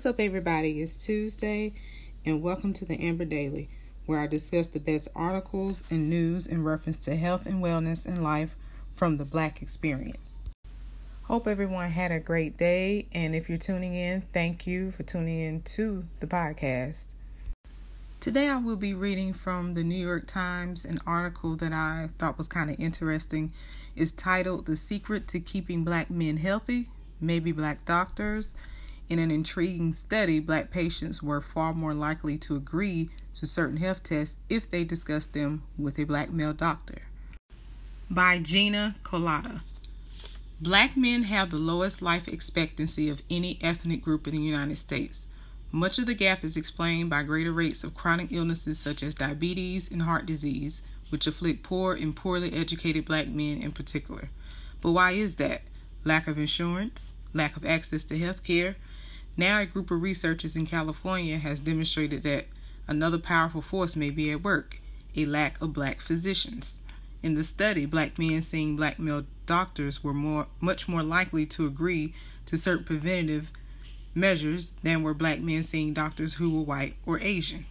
What's up, everybody? It's Tuesday, and welcome to the Amber Daily, where I discuss the best articles and news in reference to health and wellness and life from the Black experience. Hope everyone had a great day, and if you're tuning in, thank you for tuning in to the podcast. Today, I will be reading from the New York Times an article that I thought was kind of interesting. It's titled The Secret to Keeping Black Men Healthy, Maybe Black Doctors. In an intriguing study, black patients were far more likely to agree to certain health tests if they discussed them with a black male doctor. By Gina Kolata. Black men have the lowest life expectancy of any ethnic group in the United States. Much of the gap is explained by greater rates of chronic illnesses such as diabetes and heart disease, which afflict poor and poorly educated black men in particular. But why is that? Lack of insurance, lack of access to health care. Now, a group of researchers in California has demonstrated that another powerful force may be at work a lack of black physicians. In the study, black men seeing black male doctors were more, much more likely to agree to certain preventative measures than were black men seeing doctors who were white or Asian.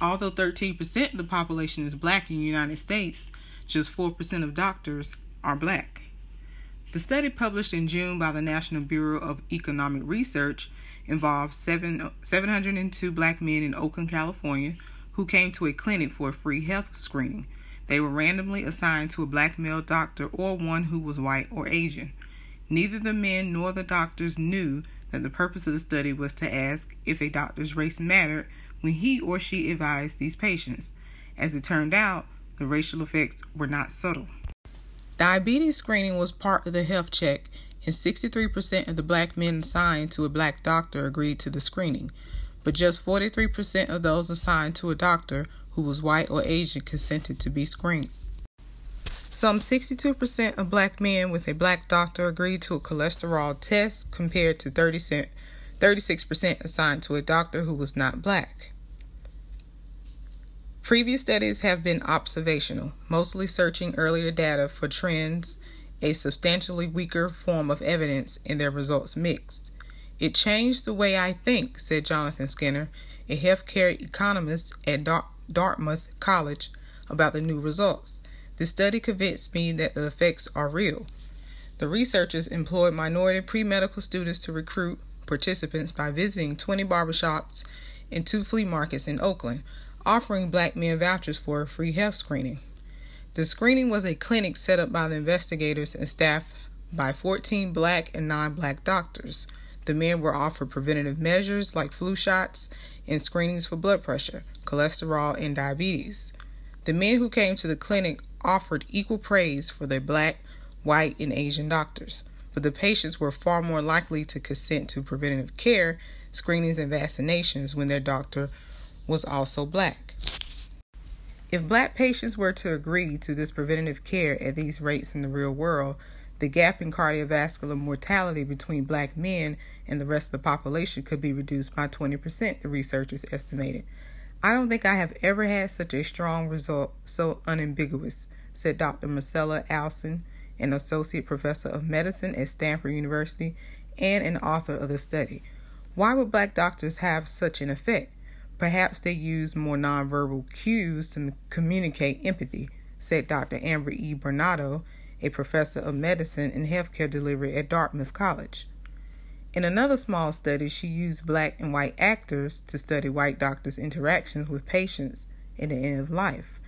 Although 13% of the population is black in the United States, just 4% of doctors are black. The study published in June by the National Bureau of Economic Research involved seven, 702 black men in Oakland, California, who came to a clinic for a free health screening. They were randomly assigned to a black male doctor or one who was white or Asian. Neither the men nor the doctors knew that the purpose of the study was to ask if a doctor's race mattered when he or she advised these patients. As it turned out, the racial effects were not subtle. Diabetes screening was part of the health check, and 63% of the black men assigned to a black doctor agreed to the screening but just 43% of those assigned to a doctor who was white or Asian consented to be screened. Some 62% of black men with a black doctor agreed to a cholesterol test compared to 36% assigned to a doctor who was not black. Previous studies have been observational, mostly searching earlier data for trends, a substantially weaker form of evidence, and their results mixed. It changed the way I think, said Jonathan Skinner, a healthcare economist at Dartmouth College, about the new results. The study convinced me that the effects are real. The researchers employed minority pre medical students to recruit participants by visiting 20 barbershops and two flea markets in Oakland, offering black men vouchers for free health screening. The screening was a clinic set up by the investigators and staffed by 14 black and non black doctors. The men were offered preventative measures like flu shots and screenings for blood pressure, cholesterol, and diabetes. The men who came to the clinic offered equal praise for their black, white, and Asian doctors, but the patients were far more likely to consent to preventative care, screenings, and vaccinations when their doctor was also black. If black patients were to agree to this preventative care at these rates in the real world, the gap in cardiovascular mortality between black men and the rest of the population could be reduced by 20%, the researchers estimated. I don't think I have ever had such a strong result so unambiguous, said Dr. Marcella Alsan, an associate professor of medicine at Stanford University and an author of the study. Why would black doctors have such an effect? Perhaps they use more nonverbal cues to communicate empathy, said Dr. Amber E. Barnato, a professor of medicine and healthcare delivery at Dartmouth College. In another small study, she used black and white actors to study white doctors' interactions with patients in the end of life.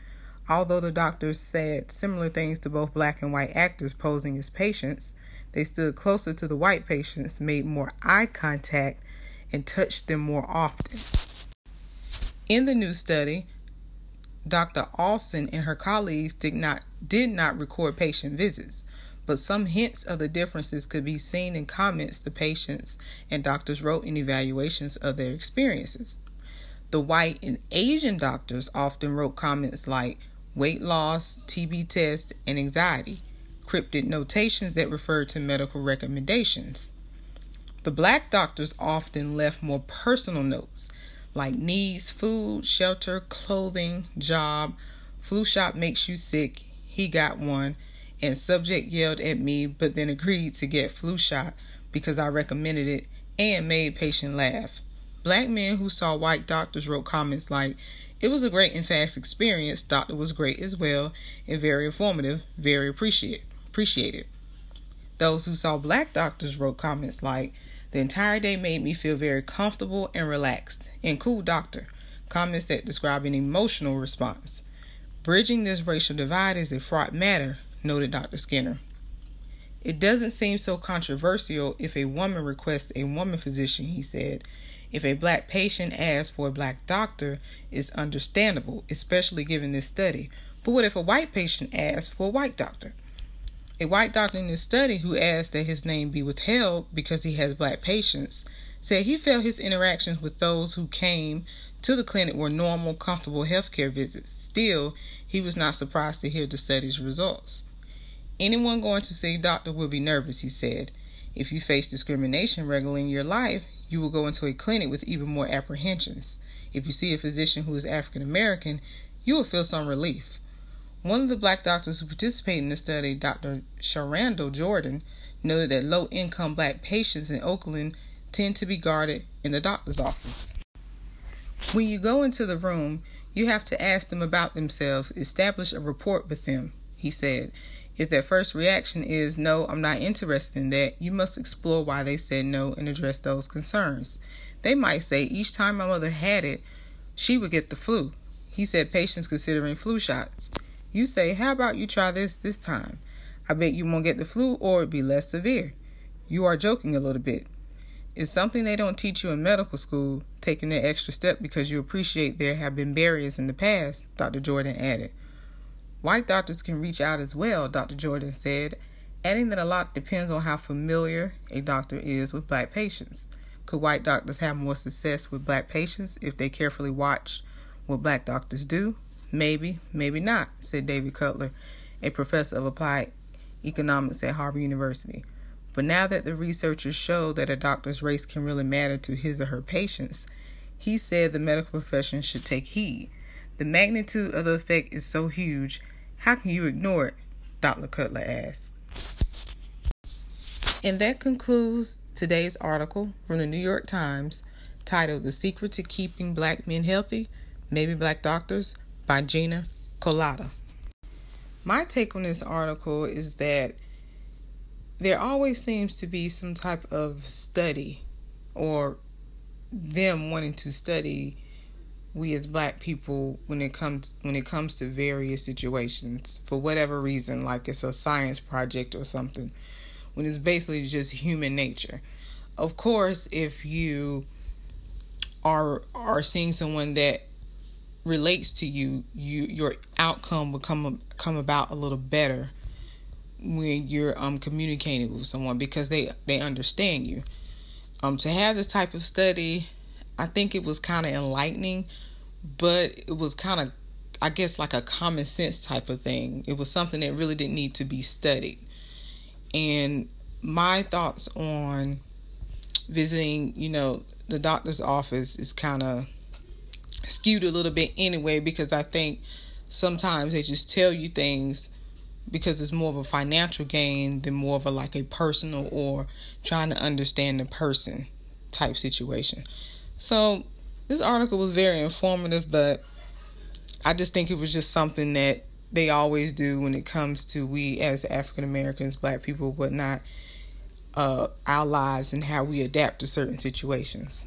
Although the doctors said similar things to both black and white actors posing as patients, they stood closer to the white patients, made more eye contact, and touched them more often. In the new study, Dr. Alsan and her colleagues did not did not record patient visits, but some hints of the differences could be seen in comments the patients and doctors wrote in evaluations of their experiences. The white and Asian doctors often wrote comments like weight loss, TB test, and anxiety, cryptic notations that referred to medical recommendations. The black doctors often left more personal notes like needs, food, shelter, clothing, job, flu shot makes you sick, he got one, and subject yelled at me but then agreed to get flu shot because I recommended it and made patient laugh. Black men who saw white doctors wrote comments like, It was a great and fast experience. Doctor was great as well and very informative, very appreciate, appreciated. Those who saw black doctors wrote comments like, The entire day made me feel very comfortable and relaxed. And cool doctor. Comments that describe an emotional response. Bridging this racial divide is a fraught matter, noted Dr. Skinner. It doesn't seem so controversial if a woman requests a woman physician, he said. If a black patient asks for a black doctor, it's understandable, especially given this study. But what if a white patient asks for a white doctor? A white doctor in this study who asked that his name be withheld because he has black patients said he felt his interactions with those who came to the clinic were normal, comfortable healthcare visits. Still, he was not surprised to hear the study's results. Anyone going to see a doctor will be nervous, he said. If you face discrimination regularly in your life, you will go into a clinic with even more apprehensions. If you see a physician who is African American, you will feel some relief. One of the black doctors who participated in the study, Dr. Sharando Jordan, noted that low income black patients in Oakland tend to be guarded in the doctor's office. When you go into the room, you have to ask them about themselves, establish a rapport with them, he said. If their first reaction is, No, I'm not interested in that, you must explore why they said no and address those concerns. They might say, Each time my mother had it, she would get the flu. He said, Patients considering flu shots. You say, How about you try this this time? I bet you won't get the flu or it'll be less severe. You are joking a little bit. It's something they don't teach you in medical school, taking that extra step because you appreciate there have been barriers in the past, Dr. Jordan added. White doctors can reach out as well, Dr. Jordan said, adding that a lot depends on how familiar a doctor is with black patients. Could white doctors have more success with black patients if they carefully watch what black doctors do? Maybe, maybe not, said David Cutler, a professor of applied economics at Harvard University. But now that the researchers show that a doctor's race can really matter to his or her patients, he said the medical profession should take heed. The magnitude of the effect is so huge, how can you ignore it? Dr. Cutler asked. And that concludes today's article from the New York Times titled The Secret to Keeping Black Men Healthy Maybe Black Doctors by Gina Kolata. My take on this article is that there always seems to be some type of study or them wanting to study we as black people when it comes when it comes to various situations for whatever reason like it's a science project or something when it's basically just human nature of course if you are are seeing someone that relates to you you your outcome will come come about a little better when you're um communicating with someone because they they understand you. Um to have this type of study, I think it was kind of enlightening, but it was kind of I guess like a common sense type of thing. It was something that really didn't need to be studied. And my thoughts on visiting, you know, the doctor's office is kind of skewed a little bit anyway because I think sometimes they just tell you things because it's more of a financial gain than more of a like a personal or trying to understand the person type situation. So this article was very informative, but I just think it was just something that they always do when it comes to we as African Americans, black people, whatnot, uh, our lives and how we adapt to certain situations.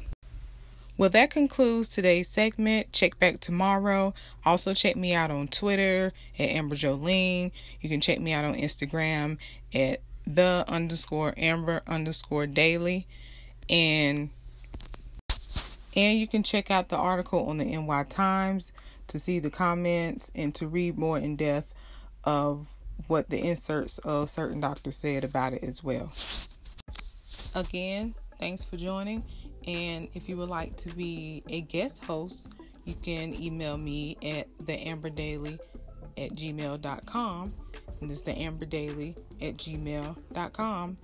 Well, that concludes today's segment. Check back tomorrow. Also, check me out on Twitter at Amber Jolene. You can check me out on Instagram at the underscore Amber underscore daily. And and you can check out the article on the NY Times to see the comments and to read more in depth of what the inserts of certain doctors said about it as well. Again, thanks for joining and if you would like to be a guest host, you can email me at theamberdaily at gmail.com. And it's theamberdaily at gmail.com.